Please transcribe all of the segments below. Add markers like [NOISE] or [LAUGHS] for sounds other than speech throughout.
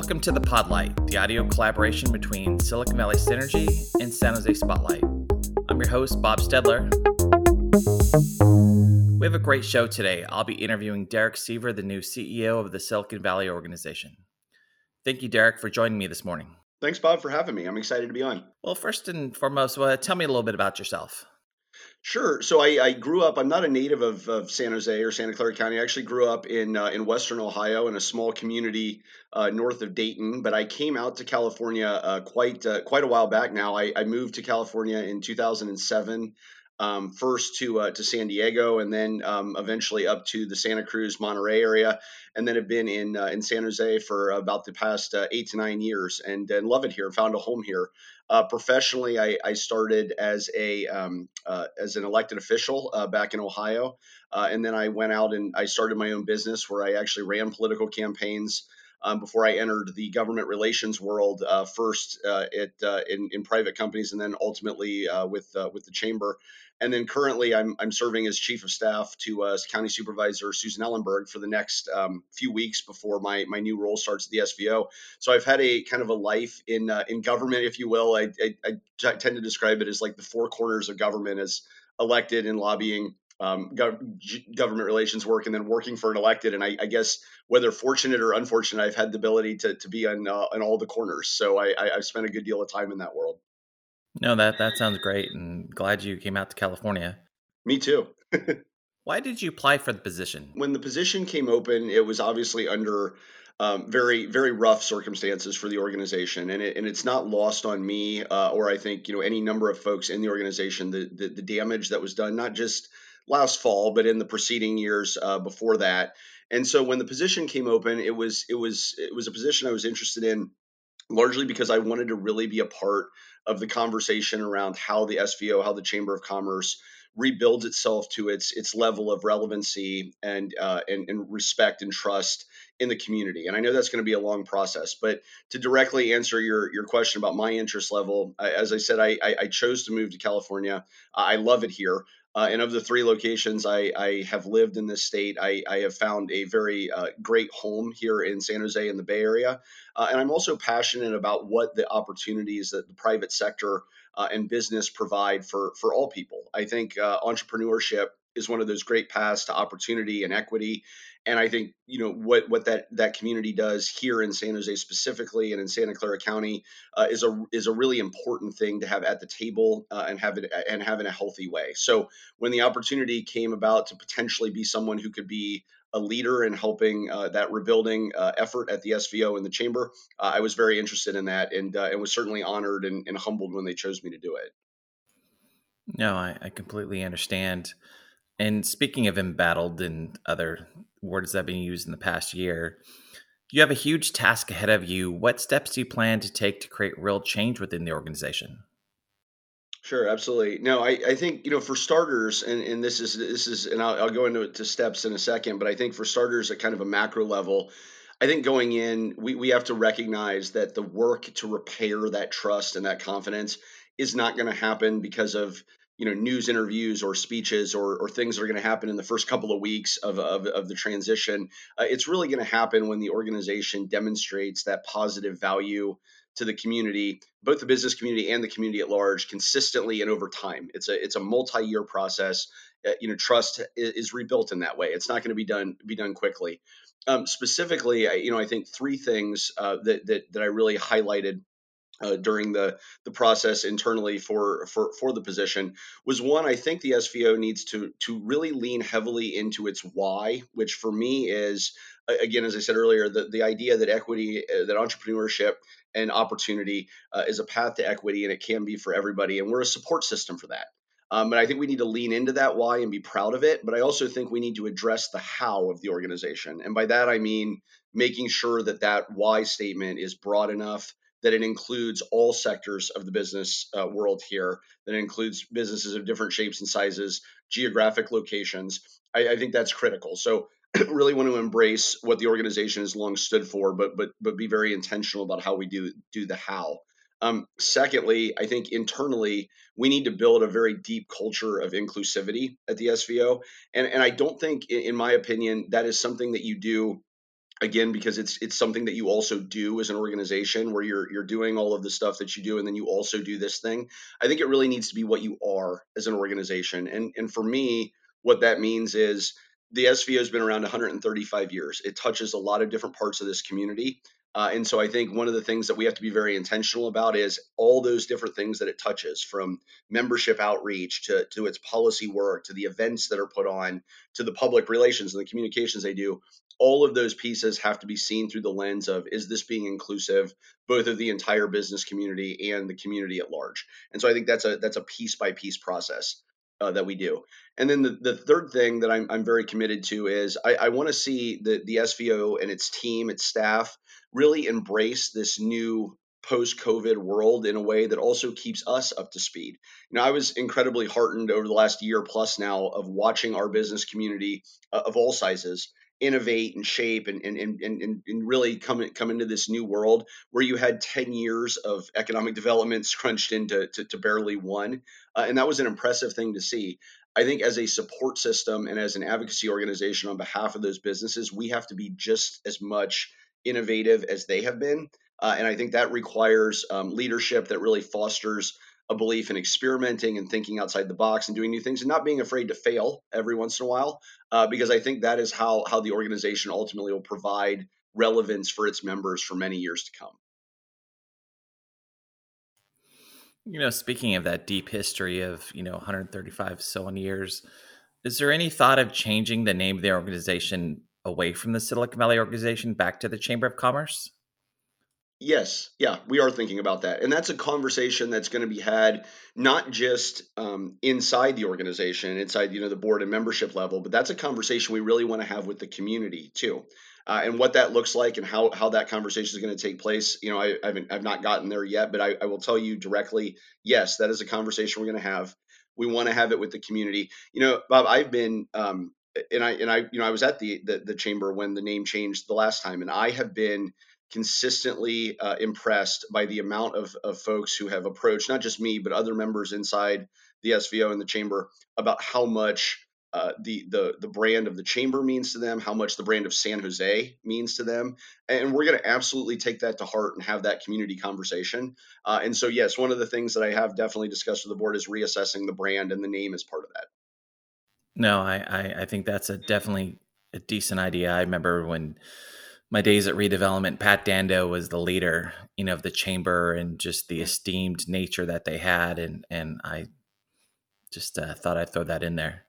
Welcome to the Podlight, the audio collaboration between Silicon Valley Synergy and San Jose Spotlight. I'm your host, Bob Staedler. We have a great show today. I'll be interviewing Derrick Seaver, the new CEO of the Silicon Valley organization. Thank you, Derrick, for joining me this morning. Thanks, Bob, for having me. I'm excited to be on. Well, first and foremost, well, tell me a little bit about yourself. Sure. So I, I, grew up. I'm not a native of, of, San Jose or Santa Clara County. I actually grew up in uh, in Western Ohio in a small community uh, north of Dayton. But I came out to California uh, quite uh, quite a while back now. I, I, moved to California in 2007 um, first to uh, to San Diego, and then um, eventually up to the Santa Cruz, Monterey area, and then have been in uh, in San Jose for about the past eight to nine years, and, and love it here. Found a home here. Uh, professionally, I, I, started as a um, uh, as an elected official uh, back in Ohio, and then I went out and I started my own business where I actually ran political campaigns. Um, before I entered the government relations world, uh, first uh, at, uh, in, in, private companies and then ultimately with with the chamber. And then currently, I'm, I'm serving as chief of staff to uh, County Supervisor Susan Ellenberg for the next um, few weeks before my, my new role starts at the SVO. So I've had a kind of a life in uh, in government, if you will. I, I, I, tend to describe it as like the four corners of government as elected and lobbying, um, gov- government relations work, and then working for an elected. And I, I, guess whether fortunate or unfortunate, I've had the ability to, to be on, uh, on all the corners. So I, I've spent a good deal of time in that world. No, that that sounds great, and glad you came out to California. Me too. [LAUGHS] Why did you apply for the position? When the position came open, it was obviously under um, very very rough circumstances for the organization, and it, and it's not lost on me uh, or I think you know any number of folks in the organization the, the, the damage that was done not just last fall but in the preceding years uh, before that. And so when the position came open, it was it was it was a position I was interested in largely because I wanted to really be a part of the conversation around how the SVO, how the Chamber of Commerce rebuilds itself to its its level of relevancy and uh, and, and respect and trust in the community. And I know that's going to be a long process, but to directly answer your your question about my interest level, I, as I said, I, I, I chose to move to California. I love it here. Uh, and of the three locations I, I, have lived in this state, I, I have found a very uh, great home here in San Jose in the Bay Area. Uh, and I'm also passionate about what the opportunities that the private sector uh, and business provide for, for all people. I think uh, entrepreneurship is one of those great paths to opportunity and equity. And I think you know what what that that community does here in San Jose specifically and in Santa Clara County uh, is a is a really important thing to have at the table uh, and have it and have in a healthy way. So when the opportunity came about to potentially be someone who could be a leader in helping uh, that rebuilding uh, effort at the SVO and the chamber, uh, I was very interested in that and uh, and was certainly honored and, and, humbled when they chose me to do it. No, I, I completely understand. And speaking of embattled and other words that have been used in the past year, you have a huge task ahead of you. What steps do you plan to take to create real change within the organization? Sure, absolutely. No, I, I think you know for starters, and, and this is this is, and I'll, I'll go into to steps in a second, but I think for starters, at kind of a macro level, I think going in, we, we have to recognize that the work to repair that trust and that confidence is not going to happen because of you know news interviews or speeches or, or things that are going to happen in the first couple of weeks of, of, of the transition uh, it's really going to happen when the organization demonstrates that positive value to the community both the business community and the community at large consistently and over time. It's a it's a multi-year process. Uh, you know trust is, is, rebuilt in that way. It's not going to be done be done quickly. Um, specifically I, you know i think three things uh, that, that that i really highlighted uh, during the the process internally for for for the position was one I think the SVO needs to to really lean heavily into its why, which for me is again as I said earlier the the idea that equity uh, that entrepreneurship and opportunity uh, is a path to equity and it can be for everybody and we're a support system for that. Um, and I think we need to lean into that why and be proud of it. But I also think we need to address the how of the organization. And by that, I mean making sure that that why statement is broad enough that it includes all sectors of the business uh, world here, that includes businesses of different shapes and sizes, geographic locations. I, I think that's critical. So [CLEARS THROAT] really want to embrace what the organization has long stood for, but but but be very intentional about how we do do the how. Um, secondly, I think internally we need to build a very deep culture of inclusivity at the SVO, and and I don't think, in, in my opinion, that is something that you do again because it's it's something that you also do as an organization where you're you're doing all of the stuff that you do and then you also do this thing i think it really needs to be what you are as an organization and and for me what that means is the SVO has been around 135 years. It touches a lot of different parts of this community. Uh, and so I think one of the things that we have to be very intentional about is all those different things that it touches from membership outreach to, to its policy work to the events that are put on to the public relations and the communications they do. All of those pieces have to be seen through the lens of is this being inclusive, both of the entire business community and the community at large. And so I think that's a that's a piece by piece process uh, that we do. And then the, the third thing that I'm, I'm very committed to is I, I want to see the, the SVO and its team, its staff, really embrace this new post COVID world in a way that also keeps us up to speed. You know, I was incredibly heartened over the last year plus now of watching our business community uh, of all sizes innovate and shape and, and, and, and, and really come, come into this new world where you had 10 years of economic development scrunched into to, to barely one. Uh, and that was an impressive thing to see. I think as a support system and as an advocacy organization on behalf of those businesses, we have to be just as much innovative as they have been. Uh, and I think that requires um, leadership that really fosters a belief in experimenting and thinking outside the box and doing new things and not being afraid to fail every once in a while uh, because i think that is how how the organization ultimately will provide relevance for its members for many years to come. You know speaking of that deep history of you know 135 so on years is there any thought of changing the name of the organization away from the silicon valley organization back to the chamber of commerce Yes, yeah, we are thinking about that. And that's a conversation that's going to be had not just um, inside the organization, inside you know the board and membership level, but that's a conversation we really want to have with the community too. Uh, and what that looks like and how how that conversation is going to take place. You know, I, I haven't I've not gotten there yet, but I, I will tell you directly. Yes, that is a conversation we're going to have. We want to have it with the community. You know, Bob, I've been um, and I and I you know I was at the, the the chamber when the name changed the last time, and I have been consistently uh, impressed by the amount of, of folks who have approached not just me but other members inside the SVO and the chamber about how much uh, the the the brand of the chamber means to them, how much the brand of San Jose means to them, and we're going to absolutely take that to heart and have that community conversation. Uh, and so, yes, one of the things that I have definitely discussed with the board is reassessing the brand, and the name is part of that. No, I I, I think that's a definitely a decent idea. I remember when my days at redevelopment, Pat Dando was the leader, you know, of the chamber and just the esteemed nature that they had, and and I just uh, thought I'd throw that in there.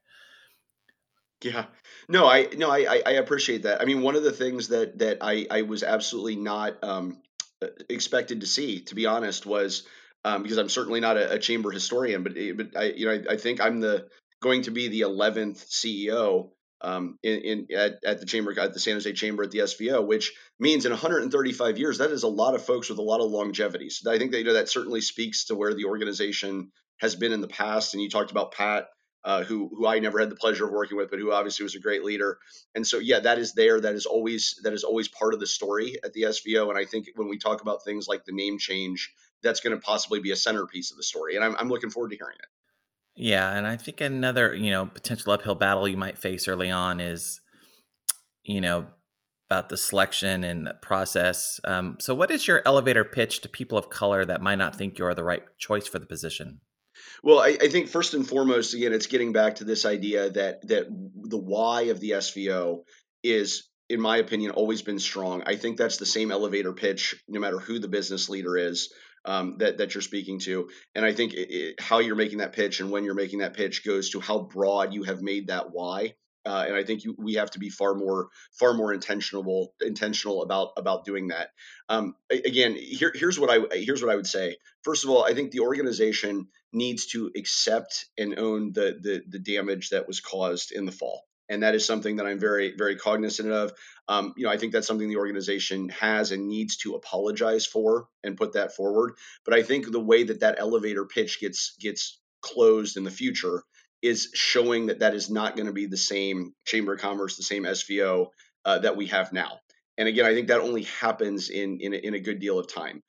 Yeah, no, I no, I I appreciate that. I mean, one of the things that that I I was absolutely not um, uh, expected to see, to be honest, was um, because I'm certainly not a, a chamber historian, but but I you know I, I think I'm the going to be the 11th CEO um, in, in at, at, the chamber at the San Jose Chamber at the SVO, which means in 135 years that is a lot of folks with a lot of longevity. So I think that you know that certainly speaks to where the organization has been in the past. And you talked about Pat, uh, who who I never had the pleasure of working with, but who obviously was a great leader. And so yeah, that is there. That is always that is always part of the story at the SVO. And I think when we talk about things like the name change, that's going to possibly be a centerpiece of the story. And I'm, I'm looking forward to hearing it. Yeah, and I think another, you know, potential uphill battle you might face early on is, you know, about the selection and the process. Um, so, what is your elevator pitch to people of color that might not think you're the right choice for the position? Well, I, I think first and foremost, again, it's getting back to this idea that that the why of the SVO is in my opinion, always been strong. I think that's the same elevator pitch, no matter who the business leader is um, that that you're speaking to. And I think it, it, how you're making that pitch and when you're making that pitch goes to how broad you have made that why. Uh, and I think you, we have to be far more far more intentional intentional about about doing that. Um, again, here, here's what I here's what I would say. First of all, I think the organization needs to accept and own the the, the damage that was caused in the fall and that is something that I'm very, very cognizant of. Um, you know, I think that's something the organization has and needs to apologize for and put that forward. But I think the way that that elevator pitch gets gets closed in the future is showing that that is not going to be the same Chamber of Commerce, the same SVO uh, that we have now. And again, I think that only happens in in a, in a good deal of time.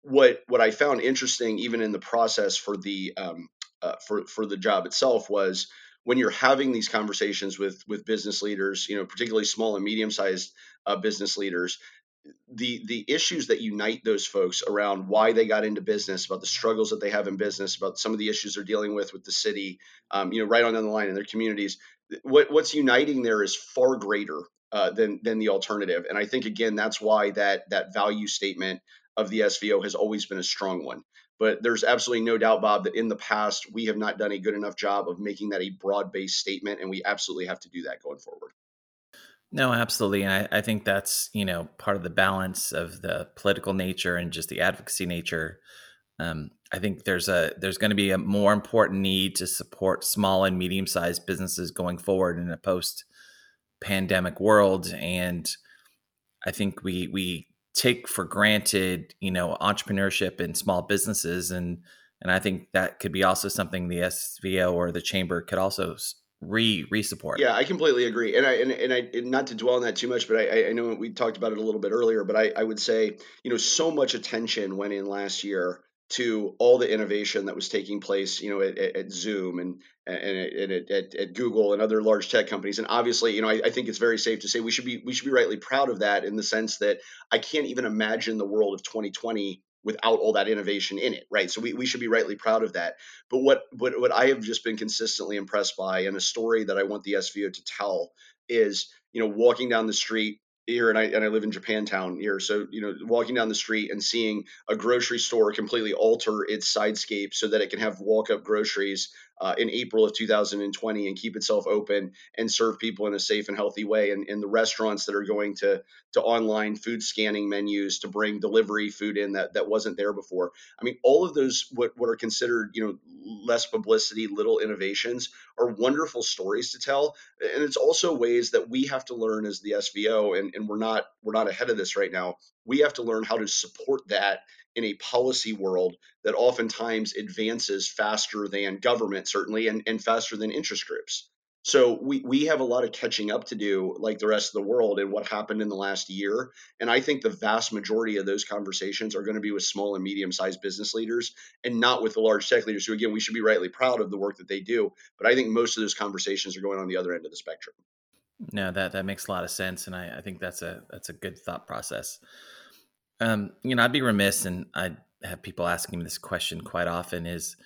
What what I found interesting, even in the process for the um, uh, for for the job itself, was when you're having these conversations with with business leaders, you know, particularly small and medium sized uh, business leaders, the the issues that unite those folks around why they got into business, about the struggles that they have in business, about some of the issues they're dealing with with the city, um, you know, right on down the line in their communities. What what's uniting there is far greater uh, than than the alternative, and I think again that's why that that value statement of the SVO has always been a strong one. But there's absolutely no doubt, Bob, that in the past we have not done a good enough job of making that a broad based statement, and we absolutely have to do that going forward. No, absolutely. And I, I, think that's, you know, part of the balance of the political nature and just the advocacy nature. Um, I think there's a there's going to be a more important need to support small and medium sized businesses going forward in a post pandemic world. And I think we we take for granted, you know, entrepreneurship and small businesses and and I think that could be also something the SVO or the chamber could also re re support. Yeah, I completely agree, and I and, and I and not to dwell on that too much, but I, I know we talked about it a little bit earlier, but I, I would say you know so much attention went in last year to all the innovation that was taking place, you know, at, at Zoom and and, at, at, at, Google and other large tech companies. And obviously, you know, I, I, think it's very safe to say we should be we should be rightly proud of that in the sense that I can't even imagine the world of 2020 without all that innovation in it, right? So we, we should be rightly proud of that. But what, what what I have just been consistently impressed by, and a story that I want the SVO to tell is, you know, walking down the street here and I and I live in Japantown here. So, you know, walking down the street and seeing a grocery store completely alter its sidescape so that it can have walk up groceries uh, in April of 2020 and keep itself open and serve people in a safe and healthy way. And, and the restaurants that are going to to online food scanning menus to bring delivery food in that that wasn't there before. I mean, all of those what what are considered you know less publicity, little innovations are wonderful stories to tell, and it's also ways that we have to learn as the SVO, and, and we're not we're not ahead of this right now. We have to learn how to support that in a policy world that oftentimes advances faster than government, certainly, and, and faster than interest groups. So we, we have a lot of catching up to do, like the rest of the world, and what happened in the last year. And I think the vast majority of those conversations are going to be with small and medium sized business leaders and not with the large tech leaders, who, again, we should be rightly proud of the work that they do. But I think most of those conversations are going on the other end of the spectrum. No, that, that makes a lot of sense. And I, I think that's a, that's a good thought process. Um, you know, I'd be remiss, and I have people asking me this question quite often: is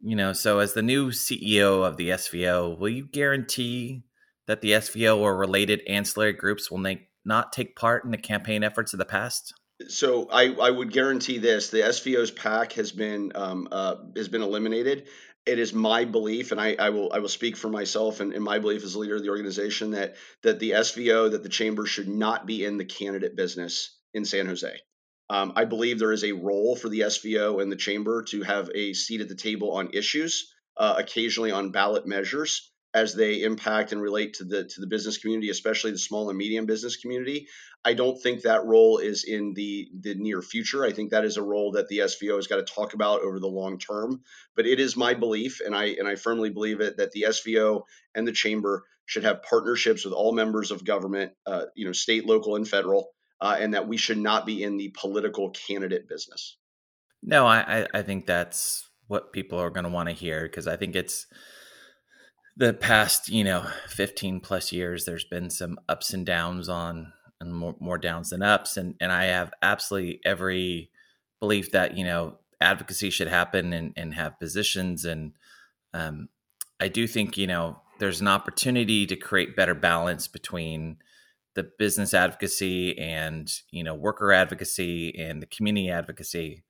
you know, so as the new CEO of the SVO, will you guarantee that the SVO or related ancillary groups will make, not take part in the campaign efforts of the past? So I, I would guarantee this: the SVO's PAC has been um, uh, has been eliminated. It is my belief, and I, I will I will speak for myself and, and my belief as a leader of the organization that that the SVO that the chamber should not be in the candidate business in San Jose. Um, I believe there is a role for the SVO and the chamber to have a seat at the table on issues, uh, occasionally on ballot measures as they impact and relate to the to the business community, especially the small and medium business community. I don't think that role is in the the near future. I think that is a role that the SVO has got to talk about over the long term. But it is my belief, and I and I firmly believe it, that the SVO and the chamber should have partnerships with all members of government, uh, you know, state, local, and federal uh, and that we should not be in the political candidate business. No, I, I think that's what people are going to want to hear because I think it's the past, you know, 15 plus years, there's been some ups and downs on and more, more downs than ups. And, and I have absolutely every belief that, you know, advocacy should happen and, and have positions. And um, I do think, you know, there's an opportunity to create better balance between the business advocacy and you know worker advocacy and the community advocacy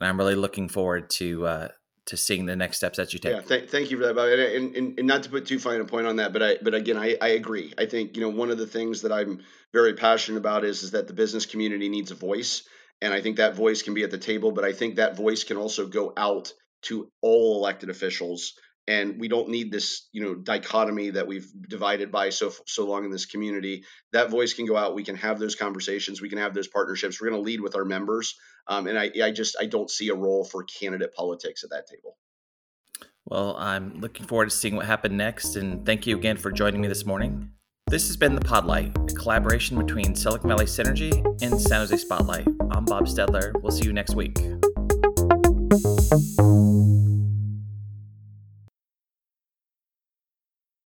and i'm really looking forward to uh, to seeing the next steps that you take. Yeah, th- thank you for that, Bob. And, and, and, not to put too fine a point on that, but I but again, I, I agree. I think you know one of the things that I'm very passionate about is is that the business community needs a voice, and I think that voice can be at the table, but I think that voice can also go out to all elected officials and we don't need this you know dichotomy that we've divided by so so long in this community that voice can go out we can have those conversations we can have those partnerships we're going to lead with our members um, and I, I just i don't see a role for candidate politics at that table well i'm looking forward to seeing what happened next and thank you again for joining me this morning this has been the Podlight, a collaboration between Silicon Valley Synergy and San Jose Spotlight. I'm Bob Staedler. We'll see you next week.